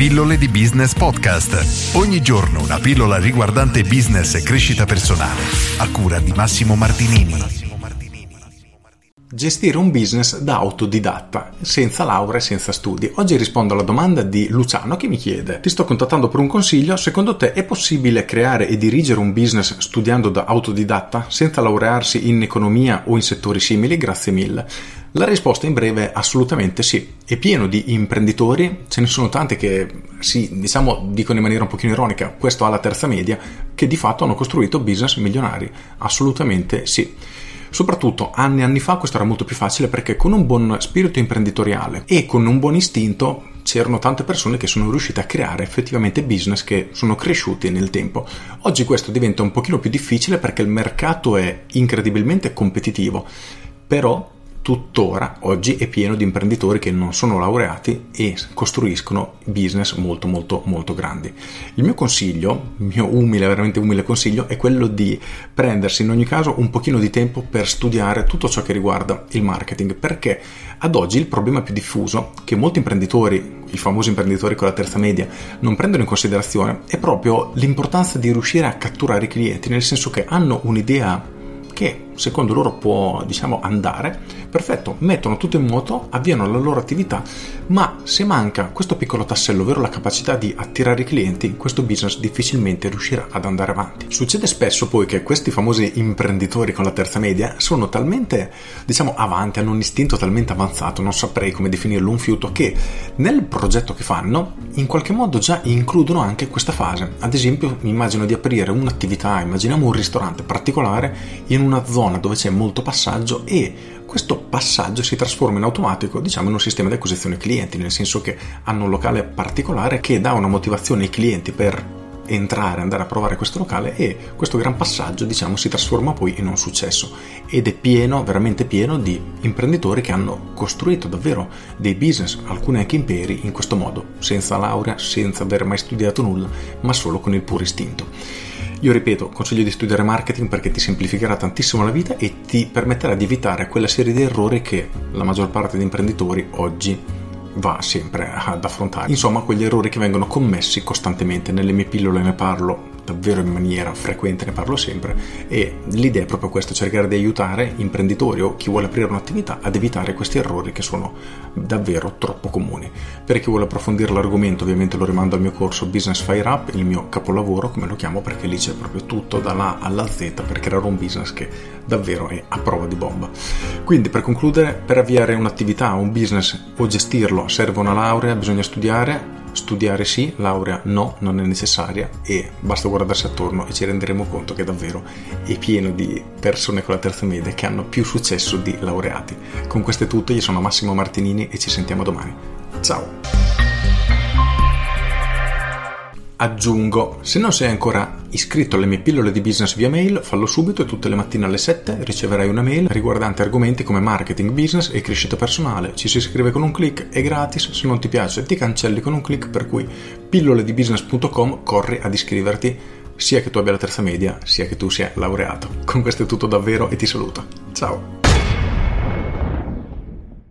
Pillole di Business Podcast. Ogni giorno una pillola riguardante business e crescita personale. A cura di Massimo Martinini. Gestire un business da autodidatta, senza laurea e senza studi. Oggi rispondo alla domanda di Luciano che mi chiede: Ti sto contattando per un consiglio. Secondo te è possibile creare e dirigere un business studiando da autodidatta, senza laurearsi in economia o in settori simili? Grazie mille. La risposta in breve è assolutamente sì. È pieno di imprenditori, ce ne sono tanti che sì, diciamo, dicono in maniera un pochino ironica, questo ha la terza media, che di fatto hanno costruito business milionari. Assolutamente sì. Soprattutto anni e anni fa questo era molto più facile perché con un buon spirito imprenditoriale e con un buon istinto c'erano tante persone che sono riuscite a creare effettivamente business che sono cresciuti nel tempo. Oggi questo diventa un pochino più difficile perché il mercato è incredibilmente competitivo, però tuttora oggi è pieno di imprenditori che non sono laureati e costruiscono business molto molto molto grandi. Il mio consiglio, il mio umile, veramente umile consiglio è quello di prendersi in ogni caso un pochino di tempo per studiare tutto ciò che riguarda il marketing perché ad oggi il problema più diffuso che molti imprenditori, i famosi imprenditori con la terza media, non prendono in considerazione è proprio l'importanza di riuscire a catturare i clienti, nel senso che hanno un'idea che secondo loro può diciamo andare, perfetto, mettono tutto in moto, avviano la loro attività, ma se manca questo piccolo tassello, ovvero la capacità di attirare i clienti, questo business difficilmente riuscirà ad andare avanti. Succede spesso poi che questi famosi imprenditori con la terza media sono talmente diciamo avanti, hanno un istinto talmente avanzato, non saprei come definirlo, un fiuto che nel progetto che fanno in qualche modo già includono anche questa fase. Ad esempio, immagino di aprire un'attività, immaginiamo un ristorante particolare in una zona zona dove c'è molto passaggio e questo passaggio si trasforma in automatico diciamo in un sistema di acquisizione clienti nel senso che hanno un locale particolare che dà una motivazione ai clienti per entrare, andare a provare questo locale e questo gran passaggio diciamo si trasforma poi in un successo ed è pieno, veramente pieno di imprenditori che hanno costruito davvero dei business, alcuni anche imperi in questo modo, senza laurea, senza aver mai studiato nulla, ma solo con il puro istinto. Io ripeto, consiglio di studiare marketing perché ti semplificherà tantissimo la vita e ti permetterà di evitare quella serie di errori che la maggior parte degli imprenditori oggi va sempre ad affrontare. Insomma, quegli errori che vengono commessi costantemente. Nelle mie pillole ne parlo davvero in maniera frequente, ne parlo sempre e l'idea è proprio questa, cercare di aiutare imprenditori o chi vuole aprire un'attività ad evitare questi errori che sono davvero troppo comuni. Per chi vuole approfondire l'argomento ovviamente lo rimando al mio corso Business Fire Up, il mio capolavoro come lo chiamo perché lì c'è proprio tutto dalla A alla Z per creare un business che davvero è a prova di bomba. Quindi per concludere, per avviare un'attività, un business o gestirlo serve una laurea, bisogna studiare, Studiare sì, laurea no, non è necessaria e basta guardarsi attorno e ci renderemo conto che davvero è pieno di persone con la terza media che hanno più successo di laureati. Con questo è io sono Massimo Martinini e ci sentiamo domani. Ciao! Aggiungo, se non sei ancora iscritto alle mie pillole di business via mail, fallo subito e tutte le mattine alle 7 riceverai una mail riguardante argomenti come marketing, business e crescita personale. Ci si iscrive con un clic, è gratis, se non ti piace ti cancelli con un clic, per cui pilloledibusiness.com corri ad iscriverti sia che tu abbia la terza media, sia che tu sia laureato. Con questo è tutto davvero e ti saluto. Ciao!